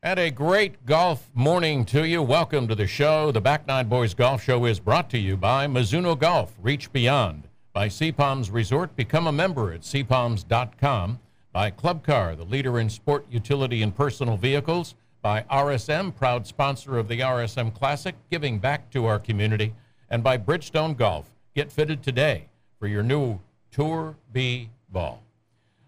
And a great golf morning to you. Welcome to the show. The Back Nine Boys Golf Show is brought to you by Mizuno Golf. Reach beyond. By Sea Palms Resort. Become a member at seapalms.com. By Club Car, the leader in sport utility and personal vehicles. By RSM, proud sponsor of the RSM Classic, giving back to our community. And by Bridgestone Golf. Get fitted today for your new Tour B ball.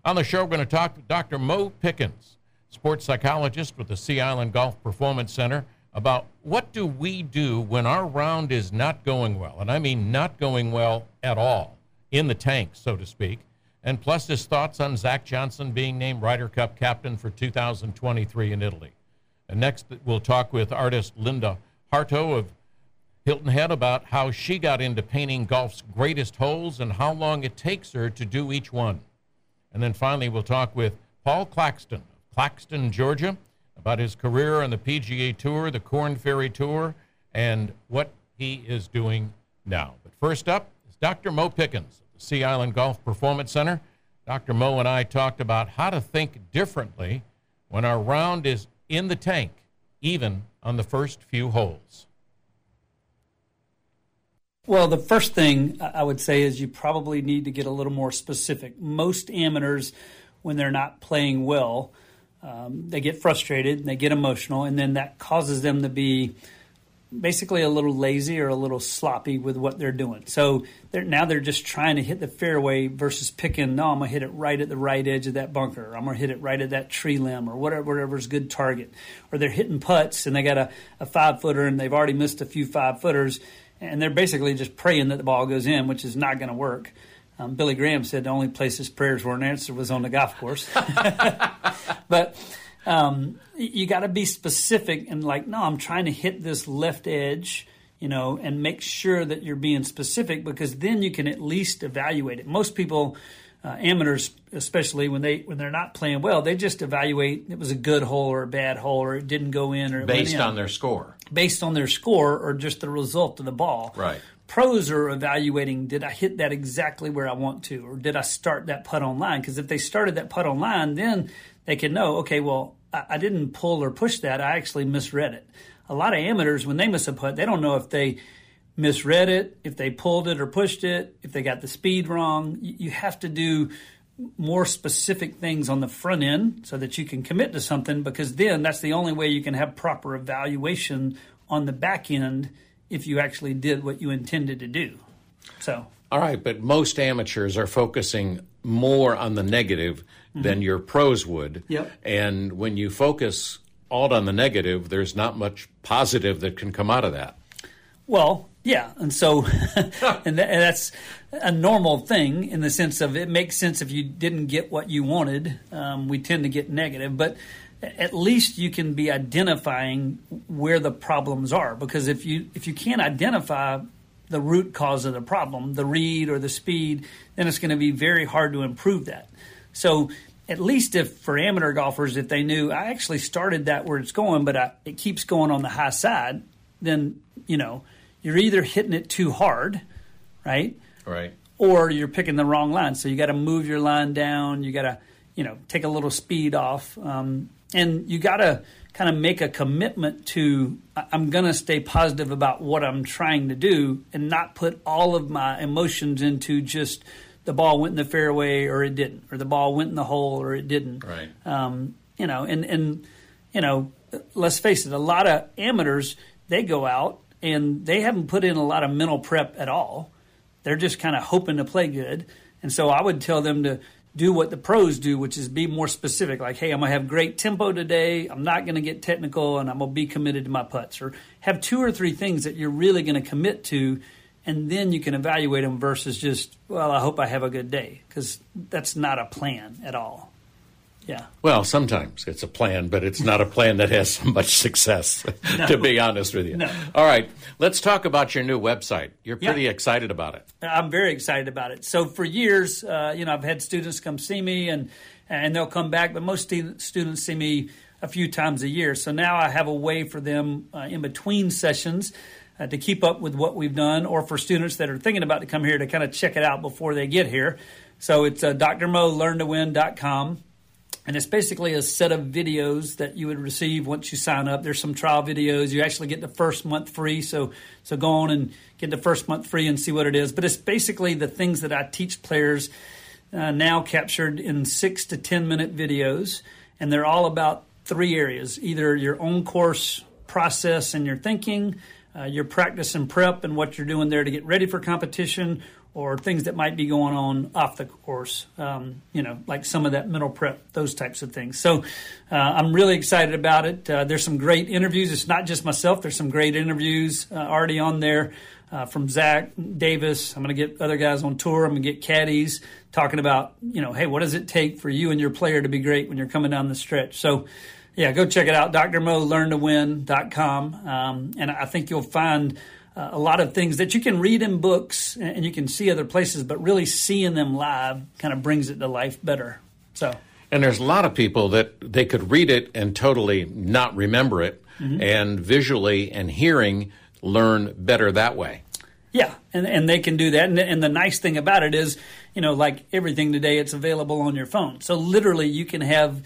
On the show, we're going to talk to Dr. Mo Pickens sports psychologist with the Sea Island Golf Performance Center, about what do we do when our round is not going well, and I mean not going well at all, in the tank, so to speak, and plus his thoughts on Zach Johnson being named Ryder Cup captain for 2023 in Italy. And next, we'll talk with artist Linda Hartough of Hilton Head about how she got into painting golf's greatest holes and how long it takes her to do each one. And then finally, we'll talk with Paul Claxton Claxton, Georgia, about his career on the PGA Tour, the Korn Ferry Tour, and what he is doing now. But first up is Dr. Mo Pickens of the Sea Island Golf Performance Center. Dr. Mo and I talked about how to think differently when our round is in the tank, even on the first few holes. Well, the first thing I would say is you probably need to get a little more specific. Most amateurs, when they're not playing well, um, they get frustrated they get emotional, and then that causes them to be basically a little lazy or a little sloppy with what they're doing. So they're, now they're just trying to hit the fairway versus picking. No, I'm gonna hit it right at the right edge of that bunker. I'm gonna hit it right at that tree limb or whatever, whatever's good target. Or they're hitting putts and they got a, a five footer and they've already missed a few five footers, and they're basically just praying that the ball goes in, which is not going to work. Um, Billy Graham said the only place his prayers weren't answered was on the golf course. but um, you got to be specific and like, no, I'm trying to hit this left edge, you know, and make sure that you're being specific because then you can at least evaluate it. Most people, uh, amateurs especially when they when they're not playing well, they just evaluate it was a good hole or a bad hole or it didn't go in or based in. on their score, based on their score or just the result of the ball. Right pros are evaluating did I hit that exactly where I want to, or did I start that putt online? Because if they started that putt online, then they can know, okay, well, I, I, didn't pull or push that. I actually misread it. A lot of amateurs, when they miss a putt, they don't know if they misread it, if they pulled it or pushed it, if they got the speed wrong. You, you have to do more specific things on the front end so that you can commit to something because then that's the only way you can have proper evaluation on the back end if you actually did what you intended to do. So. All right, but most amateurs are focusing more on the negative mm-hmm. than your pros would. Yep. And when you focus all on the negative, there's not much positive that can come out of that. Well, yeah, and so and, that's a normal thing in the sense of it makes sense if you didn't get what you wanted. Um, we tend to get negative, but at least you can be identifying where the problems are because if you if you can't identify the root cause of the problem the read or the speed then it's going to be very hard to improve that. So at least if for amateur golfers if they knew i actually started that where it's going but I, it keeps going on the high side then you know you're either hitting it too hard right? Right. Or you're picking the wrong line. So you got to move your line down you got to you know take a little speed off. Um, and you got to kind of make a commitment to I'm going to stay positive about what I'm trying to do and not put all of my emotions into just the ball went in the fairway or it didn't, or the ball went in the hole or it didn't. Right. Um, you know, and and you know, let's face it, a lot of amateurs they go out and they haven't put in a lot of mental prep at all. They're just kind of hoping to play good, and so I would tell them to do what the pros do, which is be more specific. Like, hey, I'm gonna have great tempo today. I'm not gonna get technical, and I'm gonna be committed to my putts. Or have two or three things that you're really gonna commit to, and then you can evaluate them versus just, well, I hope I have a good day, because that's not a plan at all. Yeah. Well, sometimes it's a plan, but it's not a plan that has much success, no. to be honest with you. No. All right, let's talk about your new website. You're pretty yeah. excited about it. I'm very excited about it. So for years, uh, you know, I've had students come see me and and they'll come back, but most students see me a few times a year. So now I have a way for them uh, in between sessions uh, to keep up with what we've done, or for students that are thinking about to come here to kind of check it out before they get here. So it's uh, drmolearntowin.com and it's basically a set of videos that you would receive once you sign up. There's some trial videos. You actually get the first month free, so so go on and get the first month free and see what it is. But it's basically the things that I teach players uh, now captured in six to ten minute videos, and they're all about three areas: either your own course process and your thinking, uh, your practice and prep, and what you're doing there to get ready for competition, or things that might be going on off the course, um, you know, like some of that mental prep, those types of things. So uh, I'm really excited about it. Uh, there's some great interviews. It's not just myself, there's some great interviews uh, already on there uh, from Zach Davis. I'm going to get other guys on tour. I'm going to get caddies talking about, you know, hey, what does it take for you and your player to be great when you're coming down the stretch? So, yeah, go check it out, drmolearntowin.com. Um, and I think you'll find uh, a lot of things that you can read in books and you can see other places, but really seeing them live kind of brings it to life better. So. And there's a lot of people that they could read it and totally not remember it, mm-hmm. and visually and hearing learn better that way. Yeah, and and they can do that. And, and the nice thing about it is, you know, like everything today, it's available on your phone. So literally, you can have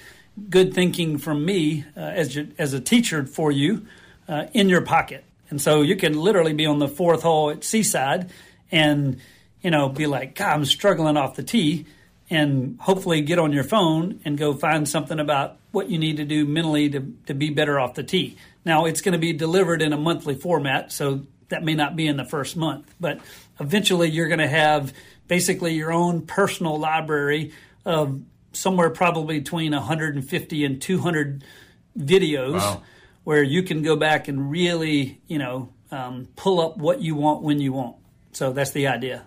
good thinking from me uh, as as a teacher for you uh, in your pocket. And so you can literally be on the fourth hole at Seaside and, you know, be like, God, I'm struggling off the tee. And hopefully get on your phone and go find something about what you need to do mentally to, to be better off the tee. Now, it's going to be delivered in a monthly format, so that may not be in the first month. But eventually, you're going to have basically your own personal library of somewhere probably between 150 and 200 videos. Wow where you can go back and really, you know, um, pull up what you want when you want. So that's the idea.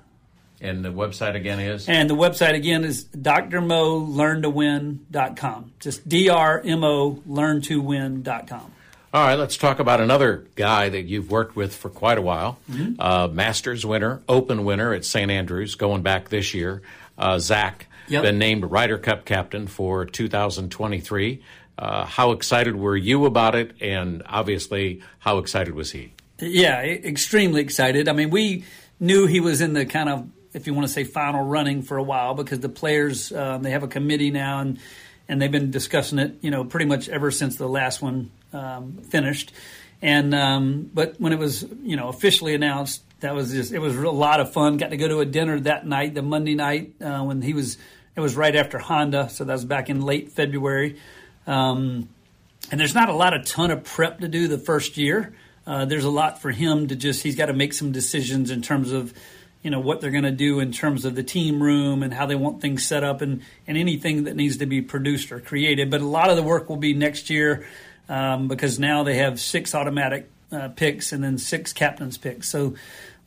And the website again is? And the website again is drmolearntowin.com. Just D-R-M-O learntowin.com. All right, let's talk about another guy that you've worked with for quite a while. Mm-hmm. Uh, Masters winner, Open winner at St. Andrews, going back this year. Uh, Zach, yep. been named Ryder Cup captain for 2023. Uh, how excited were you about it? And obviously, how excited was he? Yeah, extremely excited. I mean, we knew he was in the kind of, if you want to say, final running for a while because the players um, they have a committee now and and they've been discussing it, you know, pretty much ever since the last one um, finished. And um, but when it was, you know, officially announced, that was just it was a lot of fun. Got to go to a dinner that night, the Monday night uh, when he was. It was right after Honda, so that was back in late February. Um, and there's not a lot of ton of prep to do the first year. Uh, there's a lot for him to just he's got to make some decisions in terms of you know what they're going to do in terms of the team room and how they want things set up and and anything that needs to be produced or created. But a lot of the work will be next year um, because now they have six automatic uh, picks and then six captains picks. So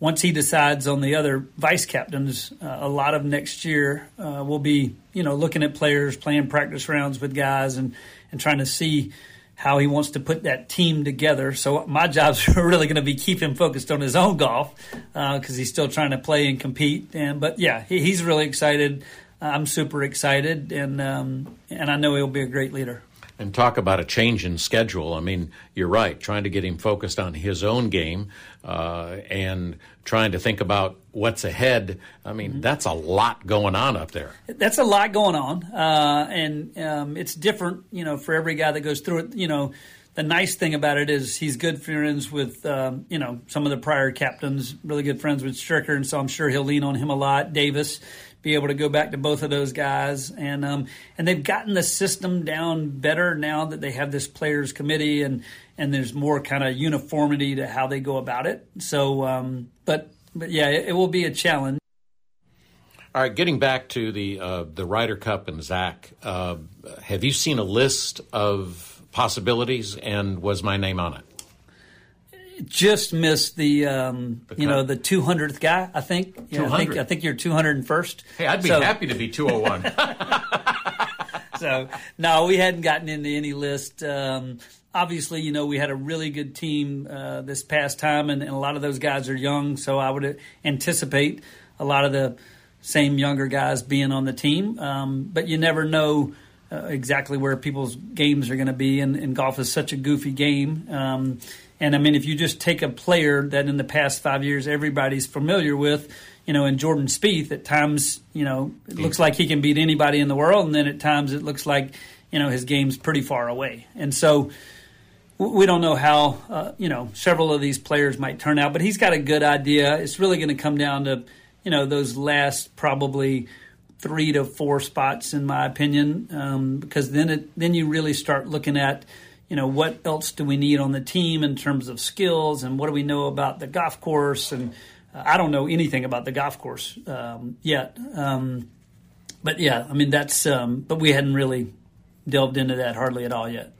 once he decides on the other vice captains, uh, a lot of next year uh, will be, you know, looking at players, playing practice rounds with guys, and and trying to see how he wants to put that team together. So my job's really going to be keep him focused on his own golf because uh, he's still trying to play and compete. And but yeah, he, he's really excited. I'm super excited, and um, and I know he'll be a great leader and talk about a change in schedule. I mean, you're right, trying to get him focused on his own game uh, and trying to think about what's ahead. I mean, mm-hmm. that's a lot going on up there. That's a lot going on, uh, and um, it's different, you know, for every guy that goes through it. You know, the nice thing about it is he's good friends with, um, you know, some of the prior captains, really good friends with Stricker, and so I'm sure he'll lean on him a lot. Davis be able to go back to both of those guys, and um, and they've gotten the system down better now that they have this players committee, and and there's more kind of uniformity to how they go about it. So, um, but but yeah, it, it, will be a challenge. All right, getting back to the uh, the Ryder Cup and Zach, uh, have you seen a list of possibilities, and was my name on it? Just missed the, um, you know the 200th guy. I think. Yeah, I think I think you're 201st. Hey, I'd be so, happy to be 201. so no, we hadn't gotten into any list. Um, obviously, you know, we had a really good team uh, this past time, and, and, a lot of those guys are young. So I would anticipate a lot of the same younger guys being on the team. Um, but you never know uh, exactly where people's games are going to be, and, and, golf is such a goofy game. Um, and I mean, if you just take a player that in the past five years everybody's familiar with, you know, in Jordan Spieth, at times, you know, it looks like he can beat anybody in the world, and then at times it looks like, you know, his game's pretty far away. And so we don't know how, uh, you know, several of these players might turn out, but he's got a good idea. It's really going to come down to, you know, those last probably three to four spots, in my opinion, um, because then it then you really start looking at, you know, what else do we need on the team in terms of skills, and what do we know about the golf course, and uh, I don't know anything about the golf course um, yet, um, but yeah, I mean that's, um, but we hadn't really delved into that hardly at all yet.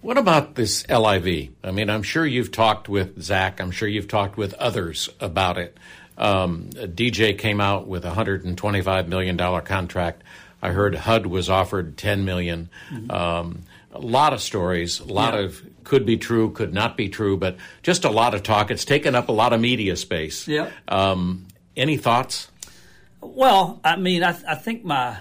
What about this LIV? I mean, I'm sure you've talked with Zach. I'm sure you've talked with others about it. Um, DJ came out with a hundred and twenty-five million dollar contract. I heard HUD was offered ten million. Mm-hmm. A lot of stories, a lot yeah. of could be true, could not be true, but just a lot of talk. It's taken up a lot of media space. Yeah. Um, any thoughts? Well, I mean, I, I think my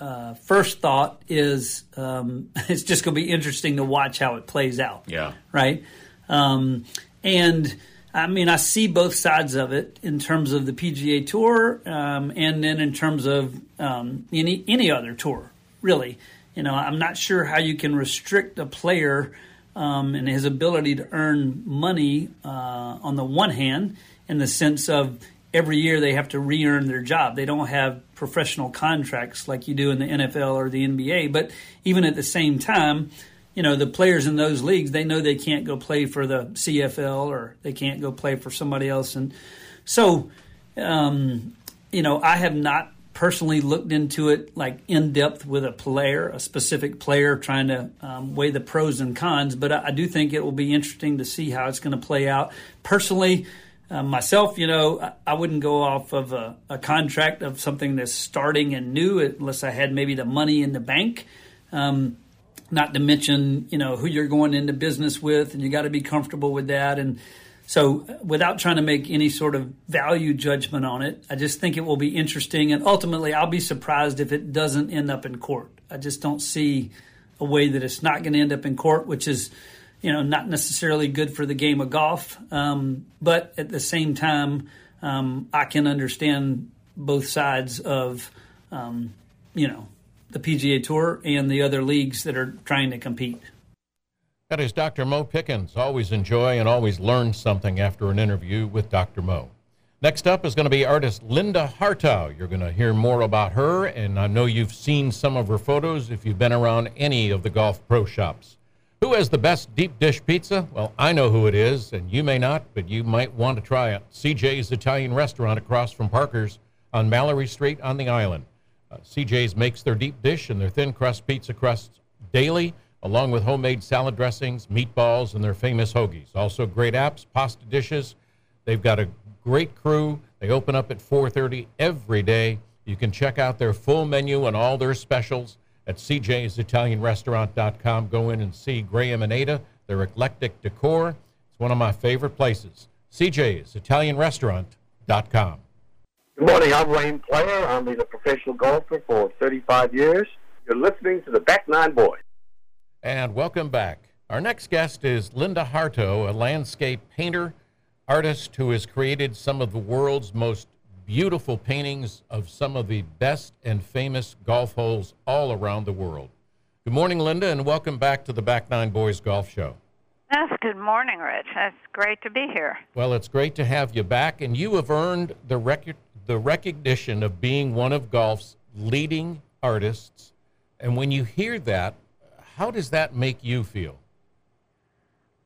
uh, first thought is um, it's just going to be interesting to watch how it plays out. Yeah. Right. Um, and I mean, I see both sides of it in terms of the PGA Tour, um, and then in terms of um, any any other tour. Really, you know, I'm not sure how you can restrict a player um, and his ability to earn money uh, on the one hand, in the sense of every year they have to re-earn their job. They don't have professional contracts like you do in the NFL or the NBA. But even at the same time, you know, the players in those leagues, they know they can't go play for the CFL or they can't go play for somebody else. And so, um, you know, I have not personally looked into it like in depth with a player, a specific player, trying to um, weigh the pros and cons. But I, I, do think it will be interesting to see how it's going to play out. Personally, uh, myself, you know, I, I, wouldn't go off of a, a, contract of something that's starting and new unless I had maybe the money in the bank. Um, not to mention, you know, who you're going into business with, and you got to be comfortable with that. And so, without trying to make any sort of value judgment on it, I just think it will be interesting. And ultimately, I'll be surprised if it doesn't end up in court. I just don't see a way that it's not going to end up in court, which is, you know, not necessarily good for the game of golf. Um, but at the same time, um, I can understand both sides of, um, you know, the PGA Tour and the other leagues that are trying to compete. That is Dr. Mo Pickens. Always enjoy and always learn something after an interview with Dr. Mo. Next up is going to be artist Linda Hartough. You're going to hear more about her, and I know you've seen some of her photos if you've been around any of the golf pro shops. Who has the best deep dish pizza? Well, I know who it is, and you may not, but you might want to try it. CJ's Italian Restaurant across from Parker's on Mallory Street on the island. Uh, CJ's makes their deep dish and their thin crust pizza crusts daily, along with homemade salad dressings, meatballs, and their famous hoagies. Also, great apps, pasta dishes. They've got a great crew. They open up at 4:30 every day. You can check out their full menu and all their specials at cjsitalianrestaurant.com. Go in and see Graham and Ada, their eclectic decor. It's one of my favorite places. cjsitalianrestaurant.com. Good morning. I'm Wayne Player. I'm a professional golfer for 35 years. You're listening to the Back Nine Boys. And welcome back. Our next guest is Linda Hartough, a landscape painter, artist who has created some of the world's most beautiful paintings of some of the best and famous golf holes all around the world. Good morning, Linda, and welcome back to the Back Nine Boys Golf Show. Yes, good morning, Rich. It's great to be here. Well, it's great to have you back, and you have earned the record the recognition of being one of golf's leading artists. And when you hear that, how does that make you feel?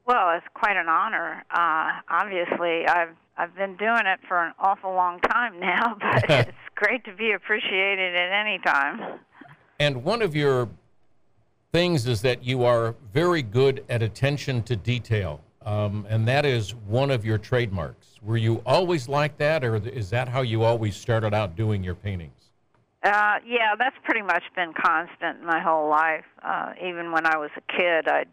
Well, it's quite an honor. Uh, obviously, I've I've been doing it for an awful long time now, but it's great to be appreciated at any time. And one of your things is that you are very good at attention to detail, um, and that is one of your trademarks. Were you always like that, or is that how you always started out doing your paintings? Uh, yeah, that's pretty much been constant my whole life. Uh, even when I was a kid, I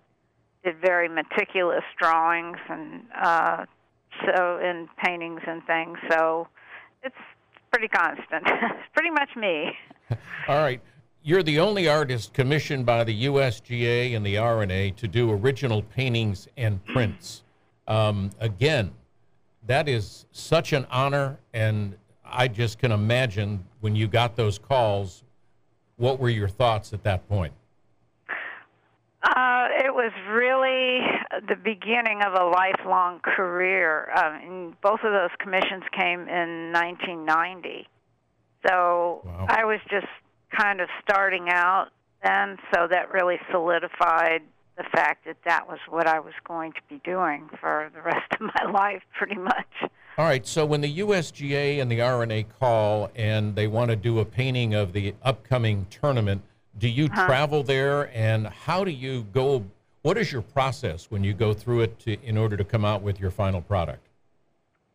did very meticulous drawings and uh, so in paintings and things. So it's pretty constant. it's pretty much me. All right. you're the only artist commissioned by the USGA and the R&A to do original paintings and prints. Um, again, that is such an honor, and I just can imagine when you got those calls, what were your thoughts at that point? Uh, it was really the beginning of a lifelong career. Um, both of those commissions came in 1990. So Wow. I was just kind of starting out then, so that really solidified the fact that that was what I was going to be doing for the rest of my life, pretty much. All right, so when the USGA and the R&A call and they want to do a painting of the upcoming tournament, do you travel there and how do you go? What is your process when you go through it to, in order to come out with your final product?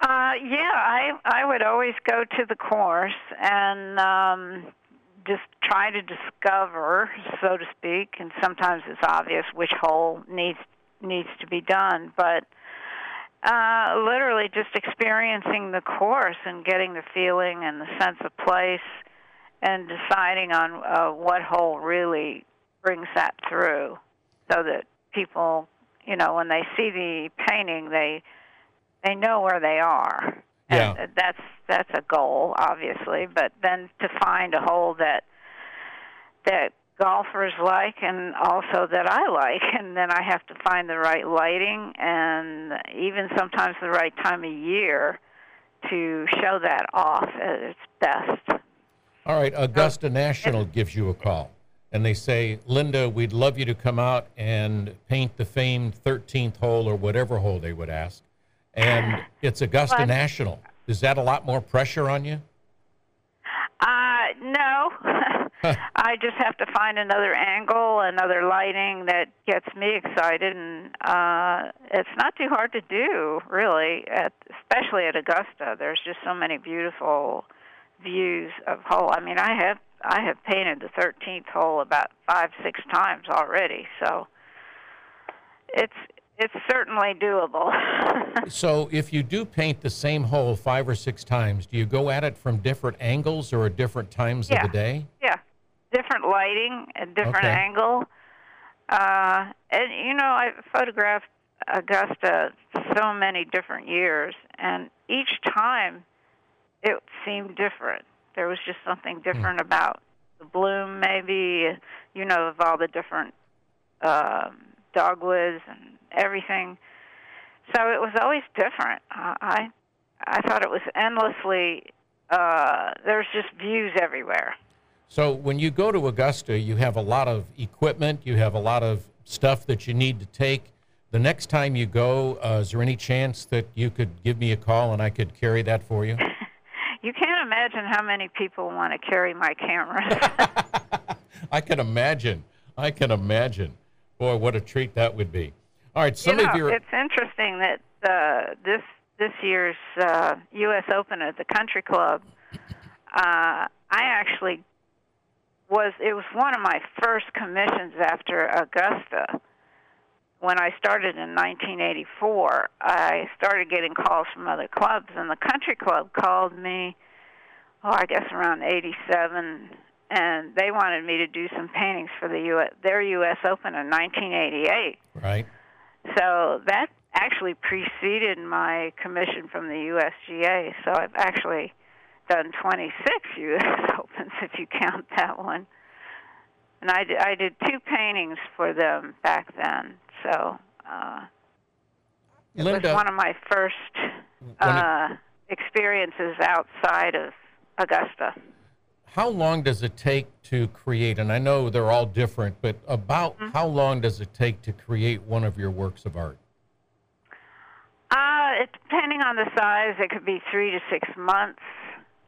Uh, yeah, I I would always go to the course and um, just try to discover, so to speak. And sometimes it's obvious which hole needs needs to be done, but uh, literally just experiencing the course and getting the feeling and the sense of place, and deciding on uh, what hole really brings that through, so that people, you know, when they see the painting, they they know where they are. Yeah. And that's that's a goal, obviously. But then to find a hole that that golfers like and also that I like, and then I have to find the right lighting and even sometimes the right time of year to show that off at its best. All right, Augusta National gives you a call and they say, Linda, we'd love you to come out and paint the famed 13th hole or whatever hole they would ask. And it's Augusta Well, National. Is that a lot more pressure on you? Uh, no. I just have to find another angle, another lighting that gets me excited, and uh, it's not too hard to do, really. At especially at Augusta, there's just so many beautiful views of hole. I mean, I have I have painted the 13th hole about five, six times already, so it's it's certainly doable. So if you do paint the same hole five or six times, do you go at it from different angles or at different times Yeah. of the day? Yeah, different lighting, a different Okay. angle. Uh, and you know, I photographed Augusta so many different years, and each time it seemed different. There was just something different about the bloom, maybe. You know, of all the different um, dogwoods and everything. So it was always different. Uh, I I thought it was endlessly. Uh, there's just views everywhere. So when you go to Augusta, you have a lot of equipment, you have a lot of stuff that you need to take. The next time you go, uh, is there any chance that you could give me a call and I could carry that for you? You can't imagine how many people want to carry my camera. I can imagine. I can imagine. Boy, what a treat that would be. All right, some you know, of your it's interesting that uh, this this year's uh, U.S. Open at the Country Club, uh, I actually was. It was one of my first commissions after Augusta. When I started in 1984, I started getting calls from other clubs, and the Country Club called me. Oh, I guess around '87, and they wanted me to do some paintings for the U.S. their U.S. Open in 1988. right. So that actually preceded my commission from the USGA. So I've actually done 26 U.S. Opens if you count that one. And I did, I did two paintings for them back then. So uh, it Linda, was one of my first uh, experiences outside of Augusta. how long does it take to create? And I know they're all different, but about Mm-hmm. how long does it take to create one of your works of art? Uh, it, depending on the size, it could be three to six months.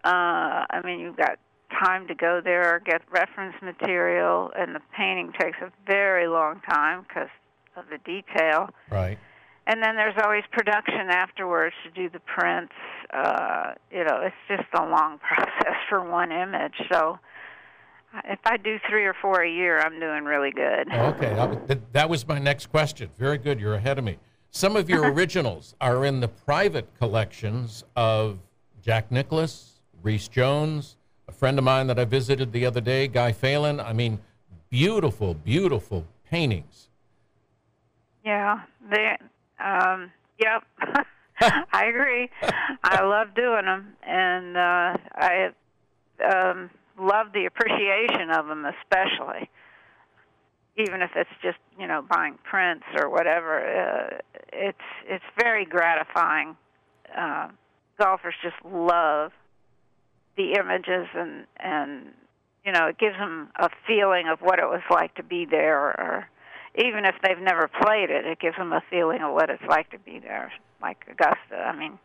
Uh, I mean, you've got time to go there, get reference material, and the painting takes a very long time because of the detail. Right. And then there's always production afterwards to do the prints. Uh, you know, it's just a long process for one image. So if I do three or four a year, I'm doing really good. Okay, that, that- that was my next question. Very good, you're ahead of me. Some of your originals are in the private collections of Jack Nicklaus, Rees Jones, a friend of mine that I visited the other day, Guy Phelan. I mean, beautiful, beautiful paintings. Yeah, they. Um, yep, I agree. I love doing them, and uh, I um, love the appreciation of them, especially. Even if it's just you know buying prints or whatever, uh, it's it's very gratifying. Uh, golfers just love the images and and you know it gives them a feeling of what it was like to be there or even if they've never played it it gives them a feeling of what it's like to be there like augusta. I mean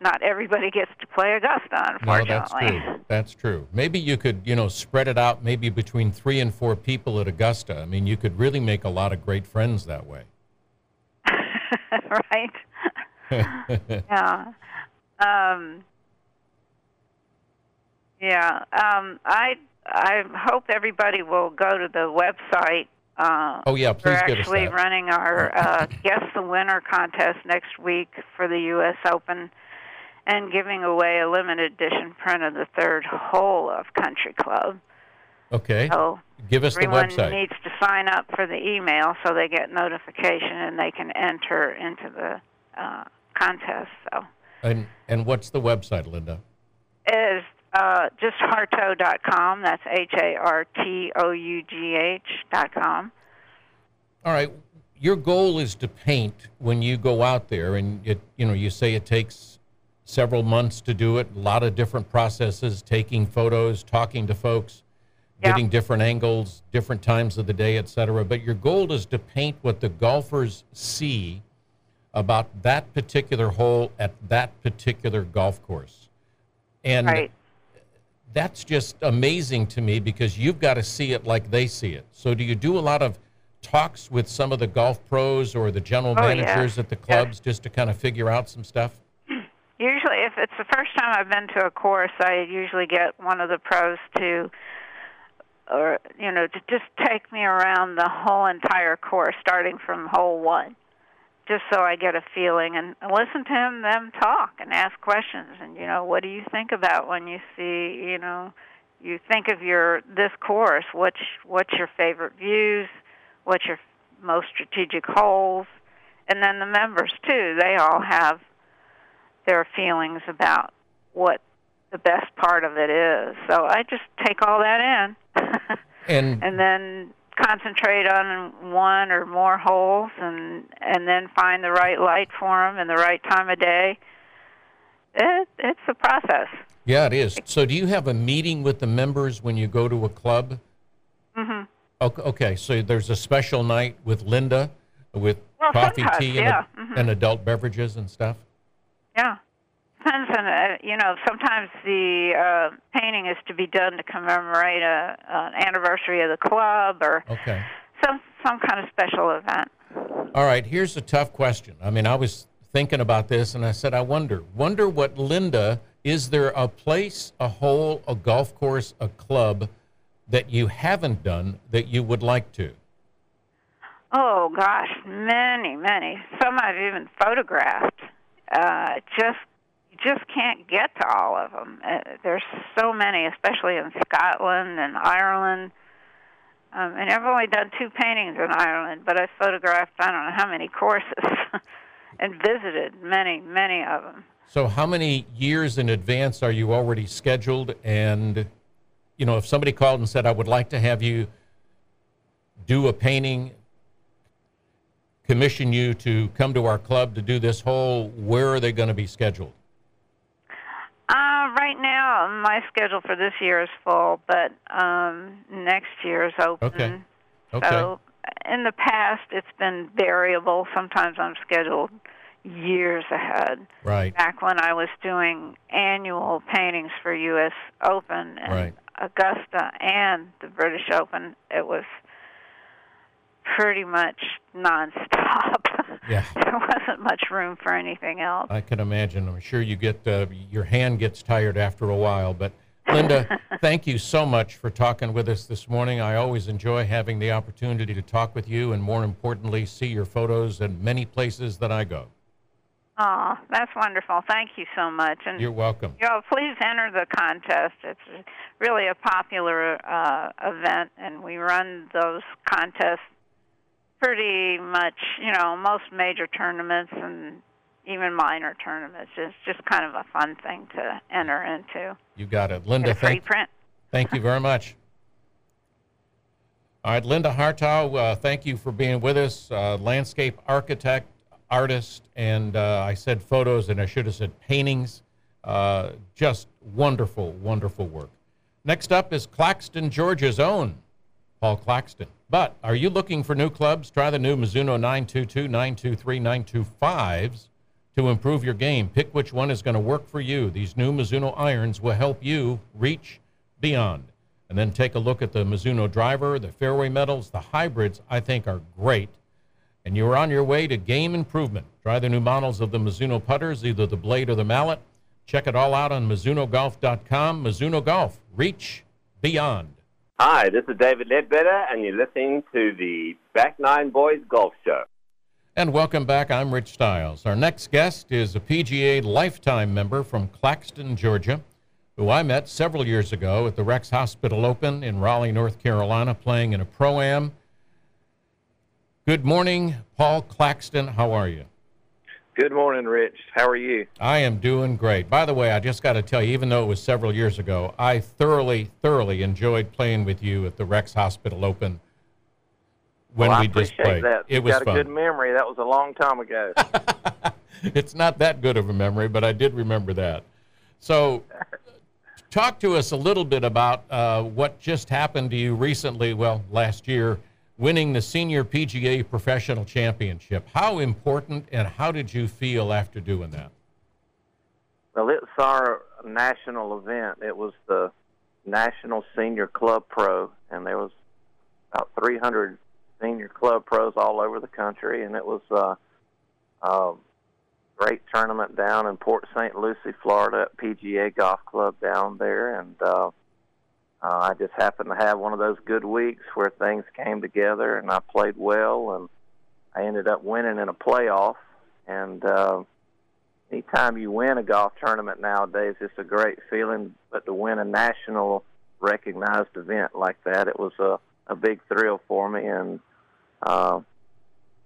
not everybody gets to play augusta unfortunately no, that's true. That's true. Maybe you could you know spread it out maybe between three and four people at augusta. I mean you could really make a lot of great friends that way. Right? Yeah. Um yeah, um, I I hope everybody will go to the website. Uh, oh yeah, please We're actually running our uh, Guess the Winner contest next week for the U.S. Open, and giving away a limited edition print of the third hole of Country Club. Okay. So give us the website. everyone needs to sign up for the email so they get notification and they can enter into the uh, contest. So and and what's the website, Linda? is uh, just hartough.com. That's H A R T O U G H dot com. All right. Your goal is to paint when you go out there, and it you know you say it takes several months to do it. A lot of different processes, taking photos, talking to folks, Yeah. getting different angles, different times of the day, et cetera. But your goal is to paint what the golfers see about that particular hole at that particular golf course. And Right. That's just amazing to me because you've got to see it like they see it. So, do you do a lot of talks with some of the golf pros or the general Oh, yeah. managers at the clubs just to kind of figure out some stuff? Usually, if it's the first time I've been to a course, I usually get one of the pros to, or you know, to just take me around the whole entire course, starting from hole one, just so I get a feeling and listen to him, them talk and ask questions. And you know, what do you think about when you see, you know, you think of your this course? What's what's your favorite views? What's your most strategic holes? And then the members too. They all have their feelings about what the best part of it is. So I just take all that in And and then concentrate on one or more holes and and then find the right light for them and the right time of day. It, it's a process. yeah, it is. So, do you have a meeting with the members when you go to a club? mm-hmm Okay, okay, so there's a special night with Linda with Well, coffee, tea, and, yeah. a- Mhm. and adult beverages and stuff. Yeah. Depends on, uh, you know, sometimes the uh, painting is to be done to commemorate a, an anniversary of the club or Okay. some some kind of special event. All right, here's a tough question. I mean, I was thinking about this and I said, I wonder, wonder what Linda, is there a place, a hole, a golf course, a club that you haven't done that you would like to? Oh gosh, many, many. Some I've even photographed. Uh, just just can't get to all of them. Uh, there's so many, especially in Scotland and Ireland. Um, and I've only done two paintings in Ireland, but I photographed I don't know how many courses and visited many, many of them. So, how many years in advance are you already scheduled? And, you know, if somebody called and said, I would like to have you do a painting, commission you to come to our club to do this hole, where are they going to be scheduled? Uh, right now, my schedule for this year is full, but um, next year is open. Okay. Okay. So, in the past, it's been variable. Sometimes I'm scheduled years ahead. Right. Back when I was doing annual paintings for U.S. Open and Right. Augusta and the British Open, it was pretty much nonstop. Yeah. there wasn't much room for anything else. I can imagine. I'm sure you get uh, your hand gets tired after a while. But Linda, thank you so much for talking with us this morning. I always enjoy having the opportunity to talk with you, and more importantly, see your photos in many places that I go. Oh, that's wonderful. Thank you so much. And you're welcome. You know, please enter the contest. It's really a popular uh, event, and we run those contests pretty much, you know, most major tournaments and even minor tournaments. It's just kind of a fun thing to enter into. You got it, Linda. thank, print. Thank you very much. All right, Linda Hartough, uh, thank you for being with us. Uh, landscape architect, artist, and uh, I said photos, and I should have said paintings. Uh, just wonderful, wonderful work. Next up is Claxton, Georgia's own Paul Claxton. But are you looking for new clubs? Try the new Mizuno 922, 923, 925s to improve your game. Pick which one is going to work for you. These new Mizuno irons will help you reach beyond. And then take a look at the Mizuno driver, the fairway metals, the hybrids, I think are great. And you're on your way to game improvement. Try the new models of the Mizuno putters, either the blade or the mallet. Check it all out on MizunoGolf.com. Mizuno Golf, reach beyond. Hi, this is David Ledbetter, and you're listening to the Back Nine Boys Golf Show. And welcome back. I'm Rich Stiles. Our next guest is a PGA lifetime member from Claxton, Georgia who I met several years ago at the Rex Hospital Open in Raleigh, North Carolina, playing in a pro am. Good morning, Paul Claxton. How are you? Good morning, Rich. How are you? I am doing great. By the way, I just got to tell you, even though it was several years ago, I thoroughly, thoroughly enjoyed playing with you at the Rex Hospital Open when well, we just played. That. It was got fun. a good memory. That was a long time ago. it's not that good of a memory, but I did remember that. So Talk to us a little bit about uh, what just happened to you recently, well, last year, winning the Senior PGA Professional Championship. How important and how did you feel after doing that? Well, it's our national event. It was the National Senior Club Pro, and there was about 300 senior club pros all over the country, and it was uh, uh, great tournament down in Port St. Lucie, Florida, at PGA Golf Club down there, and uh, uh, I just happened to have one of those good weeks where things came together, and I played well, and I ended up winning in a playoff. And uh, anytime you win a golf tournament nowadays, it's a great feeling. But to win a national recognized event like that, it was a a big thrill for me, and uh,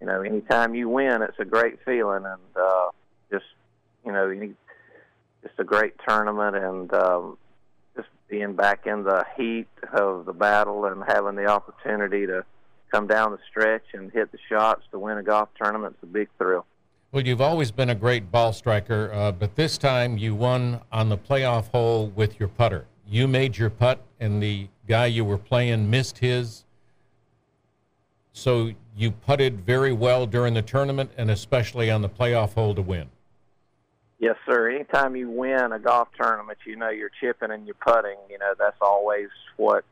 you know, anytime you win, it's a great feeling, and uh, just you know, just a great tournament, and um, being back in the heat of the battle and having the opportunity to come down the stretch and hit the shots to win a golf tournament is a big thrill. Well, you've always been a great ball striker, uh, but this time you won on the playoff hole with your putter. You made your putt, and the guy you were playing missed his. So you putted very well during the tournament and especially on the playoff hole to win. Yes, sir. Anytime you win a golf tournament, you know you're chipping and you're putting. You know that's always what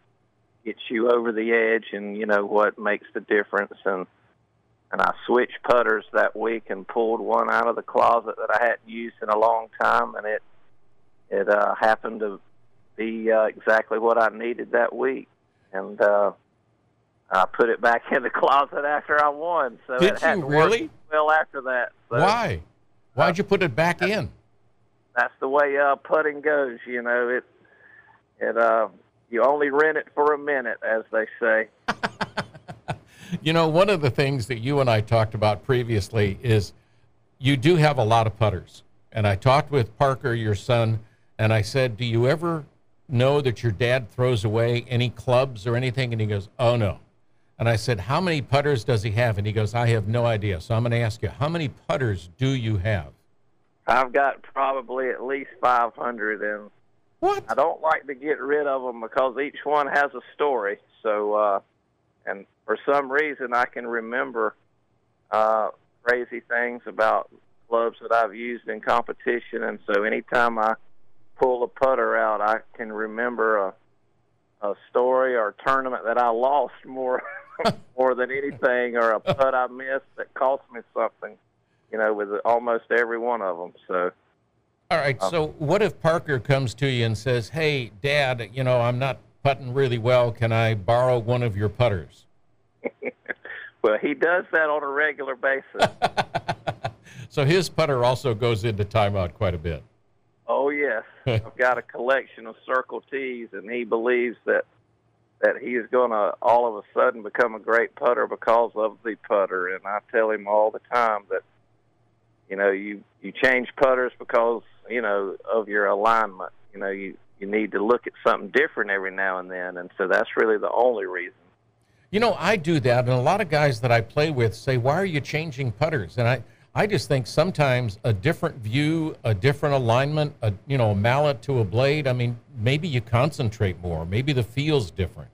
gets you over the edge, and you know what makes the difference. And and I switched putters that week and pulled one out of the closet that I hadn't used in a long time, and it it uh, happened to be uh, exactly what I needed that week. And uh, I put it back in the closet after I won. So Did it you really? well after that. So, Why? Why'd you put it back in? That's the way uh, putting goes. You know it. It uh, you only rent it for a minute, as they say. you know, one of the things that you and I talked about previously is you do have a lot of putters. And I talked with Parker, your son, and I said, "Do you ever know that your dad throws away any clubs or anything?" And he goes, "Oh no." And I said, How many putters does he have? And he goes, I have no idea. So I'm going to ask you, how many putters do you have? I've got probably at least 500. And what? I don't like to get rid of them because each one has a story. So, uh, and for some reason, I can remember uh, crazy things about clubs that I've used in competition. And so anytime I pull a putter out, I can remember a, a story or a tournament that I lost more more than anything, or a putt I missed that cost me something. You know, with almost every one of them. So. All right. Um, so, what if Parker comes to you and says, "Hey, Dad, you know, I'm not putting really well. Can I borrow one of your putters?" well, he does that on a regular basis. so his putter also goes into timeout quite a bit. Oh yes, I've got a collection of Circle T's, and he believes that that he is going to all of a sudden become a great putter because of the putter. And I tell him all the time that you know you you change putters because you know of your alignment. You know you you need to look at something different every now and then, and so that's really the only reason. You know, I do that, and a lot of guys that I play with say, "Why are you changing putters?" And I I just think sometimes a different view, a different alignment, a you know, a mallet to a blade. I mean, maybe you concentrate more. Maybe the feel's different.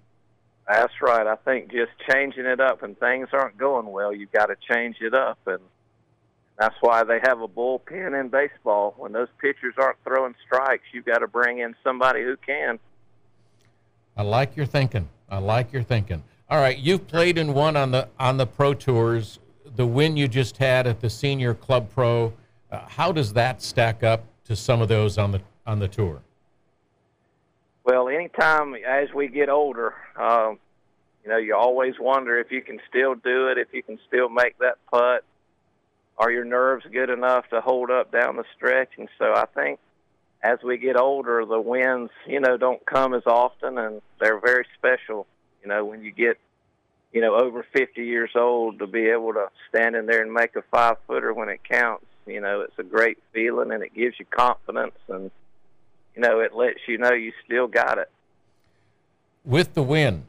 That's right. I think just changing it up when things aren't going well, you've got to change it up, and that's why they have a bullpen in baseball. When those pitchers aren't throwing strikes, you've got to bring in somebody who can. I like your thinking. I like your thinking. All right, you've played and won on the on the pro tours the win you just had at the Senior Club Pro, uh, how does that stack up to some of those on the on the tour? Well, anytime as we get older, um, you know, you always wonder if you can still do it, if you can still make that putt. Are your nerves good enough to hold up down the stretch? And so I think as we get older, the wins, you know, don't come as often, and they're very special. You know, when you get you know, over 50 years old to be able to stand in there and make a five footer when it counts, you know, it's a great feeling and it gives you confidence and, you know, it lets you know you still got it. With the win,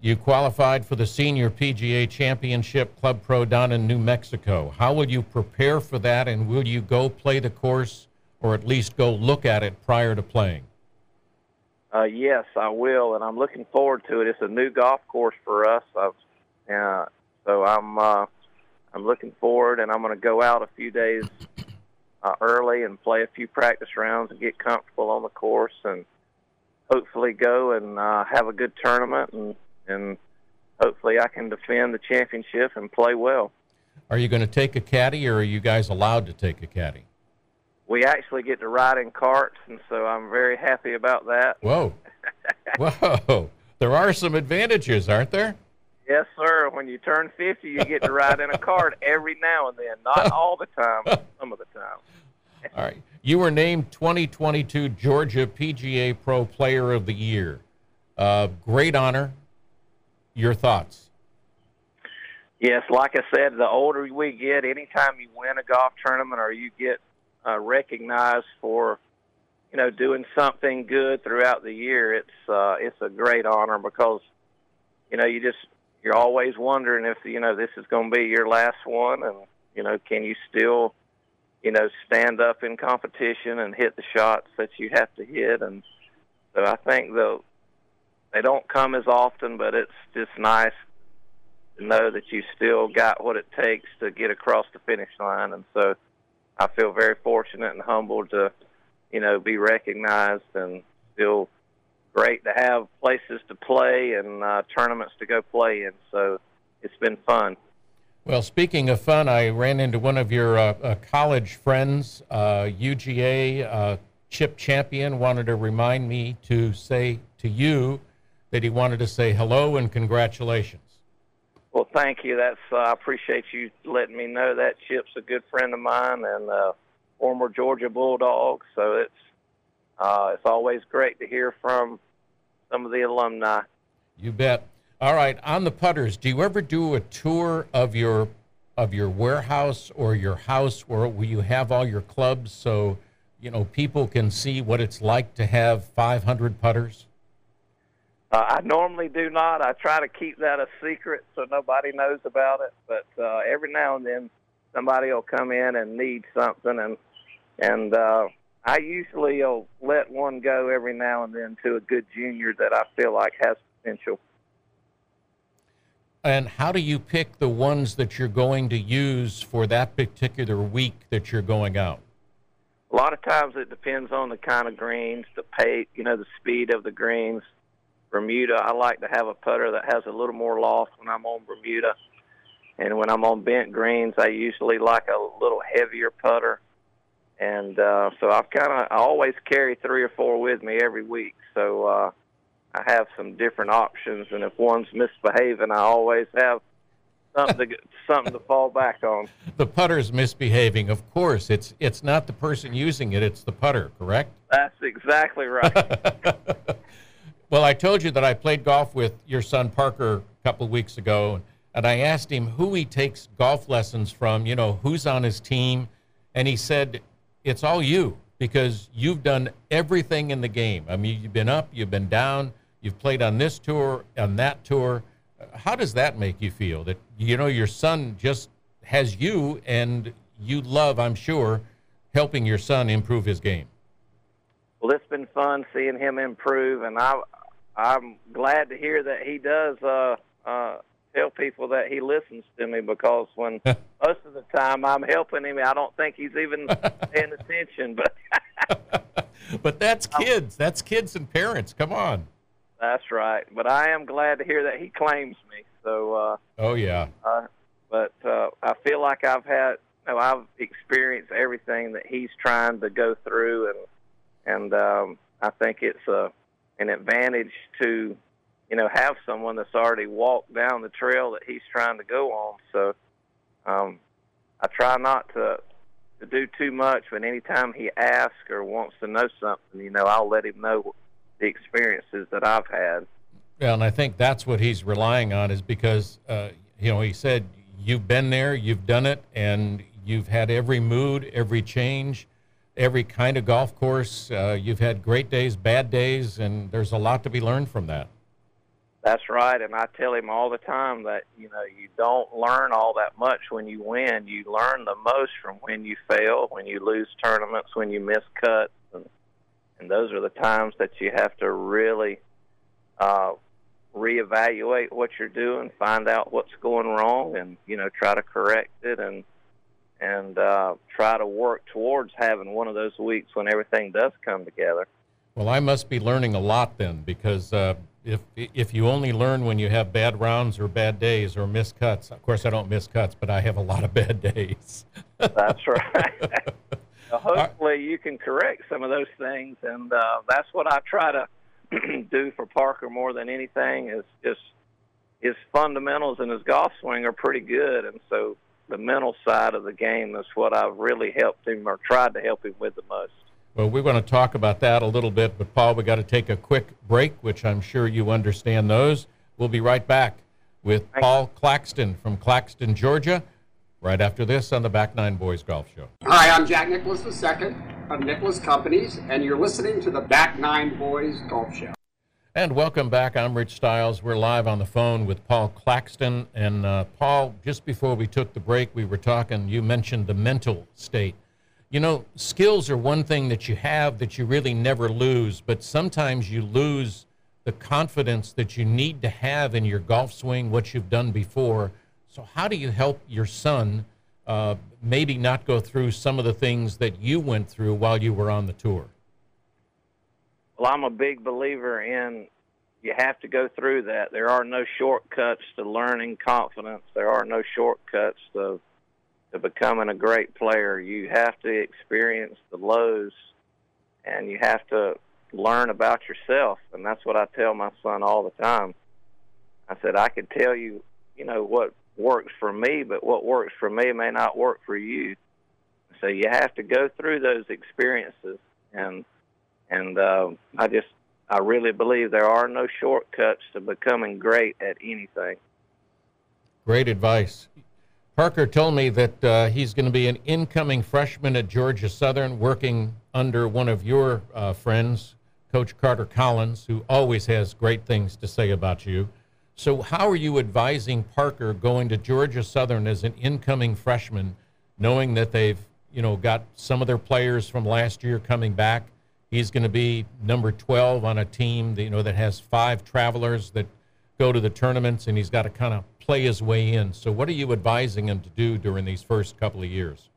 you qualified for the Senior PGA Championship Club Pro down in New Mexico. How will you prepare for that and will you go play the course or at least go look at it prior to playing? Uh, yes, I will, and I'm looking forward to it. It's a new golf course for us. I've uh, so I'm uh, I'm looking forward, and I'm going to go out a few days uh, early and play a few practice rounds and get comfortable on the course, and hopefully go and uh, have a good tournament, and and hopefully I can defend the championship and play well. Are you going to take a caddy, or are you guys allowed to take a caddy? We actually get to ride in carts, and so I'm very happy about that. Whoa, whoa! There are some advantages, aren't there? Yes, sir. When you turn 50, you get to ride in a cart every now and then. Not all the time, some of the time. all right. You were named 2022 Georgia PGA Pro Player of the Year. Uh, great honor. Your thoughts? Yes, like I said, the older we get, anytime you win a golf tournament or you get uh, recognized for, you know, doing something good throughout the year, it's uh, it's a great honor because, you know, you just you're always wondering if you know this is going to be your last one, and you know, can you still, you know, stand up in competition and hit the shots that you have to hit? And so I think though they don't come as often, but it's just nice to know that you still got what it takes to get across the finish line. And so I feel very fortunate and humbled to, you know, be recognized and still great to have places to play and uh, tournaments to go play in. So it's been fun. Well, speaking of fun, I ran into one of your uh, uh, college friends, UGA uh, chip champion, wanted to remind me to say to you that he wanted to say hello and congratulations. Well, thank you. That's uh, I appreciate you letting me know that Chip's a good friend of mine and uh, former Georgia Bulldog. So it's uh, it's always great to hear from some of the alumni. You bet. All right, on the putters, do you ever do a tour of your of your warehouse or your house where you have all your clubs so you know people can see what it's like to have 500 putters? Uh, I normally do not. I try to keep that a secret so nobody knows about it. But uh, every now and then, somebody will come in and need something, and and uh, I usually will let one go every now and then to a good junior that I feel like has potential. And how do you pick the ones that you're going to use for that particular week that you're going out? A lot of times it depends on the kind of greens, the pace, you know, the speed of the greens. Bermuda, I like to have a putter that has a little more loft when I'm on Bermuda. And when I'm on bent greens, I usually like a little heavier putter and uh, so I've kind of I always carry three or four with me every week. So uh, I have some different options, and if one's misbehaving, I always have something to something to fall back on. The putter's misbehaving. Of course, it's it's not the person using it; it's the putter. Correct? That's exactly right. well, I told you that I played golf with your son Parker a couple of weeks ago, and I asked him who he takes golf lessons from. You know, who's on his team, and he said it's all you because you've done everything in the game. I mean, you've been up, you've been down, you've played on this tour, on that tour. How does that make you feel that you know your son just has you and you love, I'm sure, helping your son improve his game? Well, it's been fun seeing him improve, and I, I'm glad to hear that he does uh, uh, tell people that he listens to me because when most of the time I'm helping him, I don't think he's even paying attention. But but that's kids. That's kids and parents. Come on. That's right. But I am glad to hear that he claims me. So. Uh, oh yeah. Uh, but uh, I feel like I've had, you know, I've experienced everything that he's trying to go through, and and um, I think it's a an advantage to, you know, have someone that's already walked down the trail that he's trying to go on. So, um, I try not to to do too much, but anytime he asks or wants to know something, you know, I'll let him know the experiences that I've had. Yeah, and I think that's what he's relying on is because, uh, you know, he said you've been there, you've done it, and you've had every mood, every change, every kind of golf course. Uh, you've had great days, bad days, and there's a lot to be learned from that. That's right, and I tell him all the time that you know you don't learn all that much when you win. You learn the most from when you fail, when you lose tournaments, when you miss cuts, and and those are the times that you have to really uh, reevaluate what you're doing, find out what's going wrong, and you know try to correct it and and uh, try to work towards having one of those weeks when everything does come together. Well, I must be learning a lot then, because uh, if if you only learn when you have bad rounds or bad days or miss cuts, of course I don't miss cuts, but I have a lot of bad days. That's right. hopefully, you can correct some of those things, and uh, that's what I try to do for Parker more than anything. Is just his fundamentals and his golf swing are pretty good, and so the mental side of the game is what I've really helped him or tried to help him with the most. Well, we're going to talk about that a little bit, but Paul, we got to take a quick break, which I'm sure you understand those. We'll be right back with Thanks. Paul Claxton from Claxton, Georgia, right after this on the Back Nine Boys Golf Show. Hi, I'm Jack Nicklaus II of Nicklaus Companies, and you're listening to the Back Nine Boys Golf Show. And welcome back. I'm Rich Stiles. We're live on the phone with Paul Claxton. And uh, Paul, just before we took the break, we were talking, you mentioned the mental state you know, skills are one thing that you have that you really never lose, but sometimes you lose the confidence that you need to have in your golf swing, what you've done before. So, how do you help your son uh, maybe not go through some of the things that you went through while you were on the tour? Well, I'm a big believer in you have to go through that. There are no shortcuts to learning confidence. There are no shortcuts to to becoming a great player, you have to experience the lows and you have to learn about yourself. And that's what I tell my son all the time. I said, I could tell you, you know, what works for me, but what works for me may not work for you. So you have to go through those experiences. And, and, uh, I just, I really believe there are no shortcuts to becoming great at anything. Great advice. Parker told me that uh, he's going to be an incoming freshman at Georgia Southern, working under one of your uh, friends, Coach Carter Collins, who always has great things to say about you. So, how are you advising Parker going to Georgia Southern as an incoming freshman, knowing that they've you know got some of their players from last year coming back? He's going to be number 12 on a team that, you know that has five travelers that go to the tournaments, and he's got to kind of play his way in. So, what are you advising him to do during these first couple of years?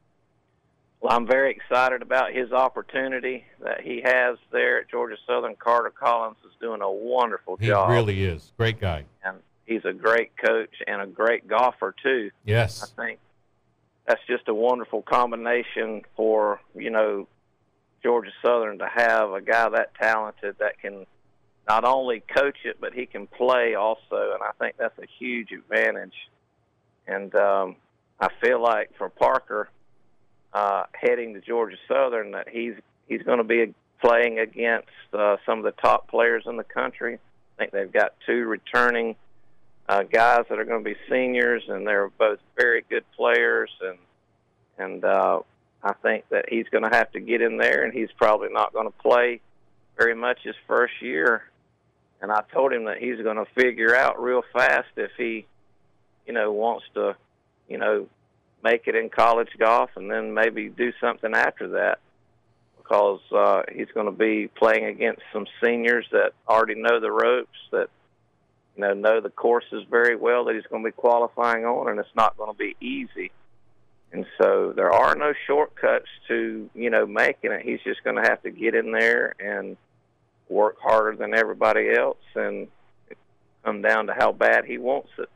Well, I'm very excited about his opportunity that he has there at Georgia Southern. Carter Collins is doing a wonderful he job. He really is. Great guy. And he's a great coach and a great golfer, too. Yes. I think that's just a wonderful combination for, you know, Georgia Southern to have a guy that talented that can not only coach it, but he can play also, and I think that's a huge advantage. and um, I feel like for Parker uh, heading to Georgia Southern that he's he's going to be playing against uh, some of the top players in the country. I think they've got two returning uh, guys that are going to be seniors, and they're both very good players. And and uh, I think that he's going to have to get in there, and he's probably not going to play very much his first year. And I told him that he's going to figure out real fast if he, you know, wants to, you know, make it in college golf and then maybe do something after that because uh, he's going to be playing against some seniors that already know the ropes, that you know know the courses very well that he's going to be qualifying on, and it's not going to be easy. And so there are no shortcuts to you know making it. He's just going to have to get in there and work harder than everybody else, and it come down to how bad he wants it.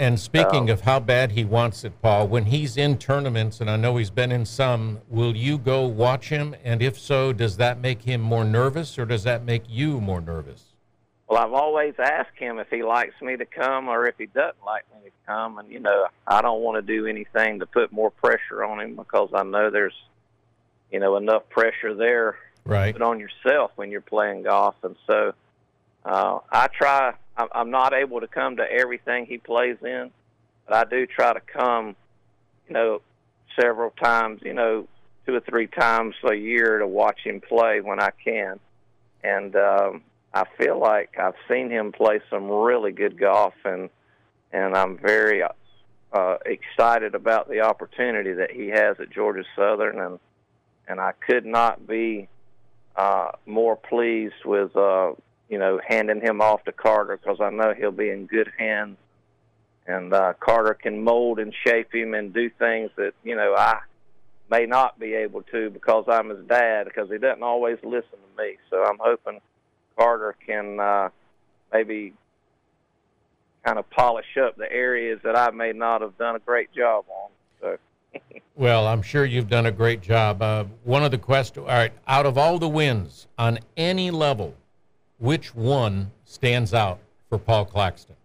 And speaking of how bad he wants it, Paul, when he's in tournaments, and I know he's been in some, will you go watch him? And if so, does that make him more nervous or does that make you more nervous? Well, I've always asked him if he likes me to come or if he doesn't like me to come. And, you know, I don't want to do anything to put more pressure on him because I know there's, you know, enough pressure there right. put on yourself when you're playing golf. And so uh, I try I'm not able to come to everything he plays in, but I do try to come, you know, several times, you know, two or three times a year to watch him play when I can. And um, I feel like I've seen him play some really good golf, and and I'm very uh, excited about the opportunity that he has at Georgia Southern, and and I could not be uh, more pleased with uh, you know, handing him off to Carter because I know he'll be in good hands. And uh, Carter can mold and shape him and do things that, you know, I may not be able to because I'm his dad because he doesn't always listen to me. So I'm hoping Carter can uh, maybe kind of polish up the areas that I may not have done a great job on. So. Well, I'm sure you've done a great job. Uh, one of the questions, all right, out of all the wins on any level, which one stands out for Paul Claxton?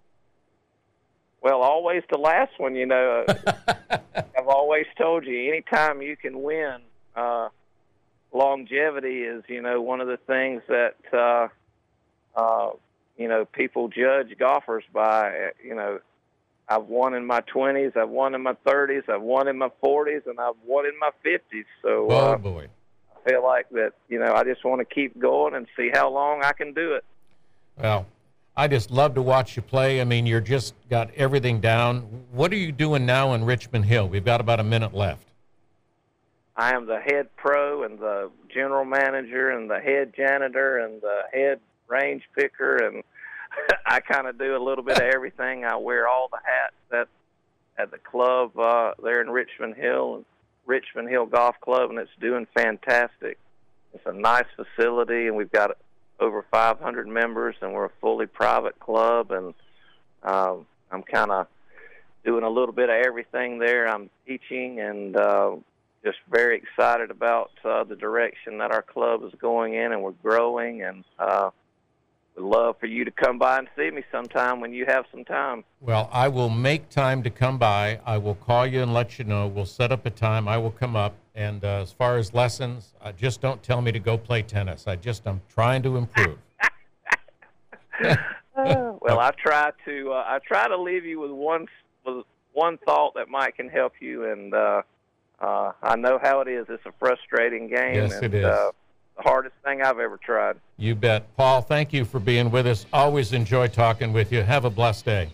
Well, always the last one. You know, I've always told you, anytime you can win, uh, longevity is you know one of the things that uh, uh, you know people judge golfers by. You know, I've won in my twenties, I've won in my thirties, I've won in my forties, and I've won in my fifties. So, oh uh, boy I feel like that, you know, I just want to keep going and see how long I can do it. Well, I just love to watch you play. I mean, you're just got everything down. What are you doing now in Richmond Hill? We've got about a minute left. I am the head pro and the general manager and the head janitor and the head range picker and I kind of do a little bit of everything. I wear all the hats at at the club uh, there in Richmond Hill Richmond Hill Golf Club, and it's doing fantastic. It's a nice facility, and we've got over 500 members, and we're a fully private club. And um, I'm kind of doing a little bit of everything there. I'm teaching, and uh, just very excited about uh, the direction that our club is going in, and we're growing. And uh, would love for you to come by and see me sometime when you have some time. Well, I will make time to come by. I will call you and let you know. We'll set up a time. I will come up. And uh, as far as lessons, uh, just don't tell me to go play tennis. I just I'm trying to improve. well, I try to uh, I try to leave you with one with one thought that might can help you, and uh, uh, I know how it is. It's a frustrating game. Yes, and, it is. The hardest thing I've ever tried. You bet. Paul, thank you for being with us. Always enjoy talking with you. Have a blessed day.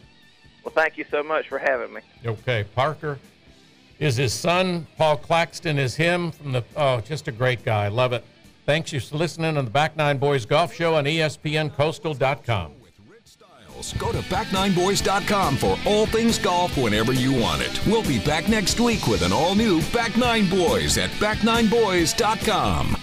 Well, thank you so much for having me. Okay. Parker is his son. Paul Claxton is him from the, oh, just a great guy. Love it. Thanks you for listening on the Back Nine Boys Golf Show on ESPNCoastal.com. With Rick Stiles, go to back9boys.com for all things golf whenever you want it. We'll be back next week with an all new Back Nine Boys at back9boys.com.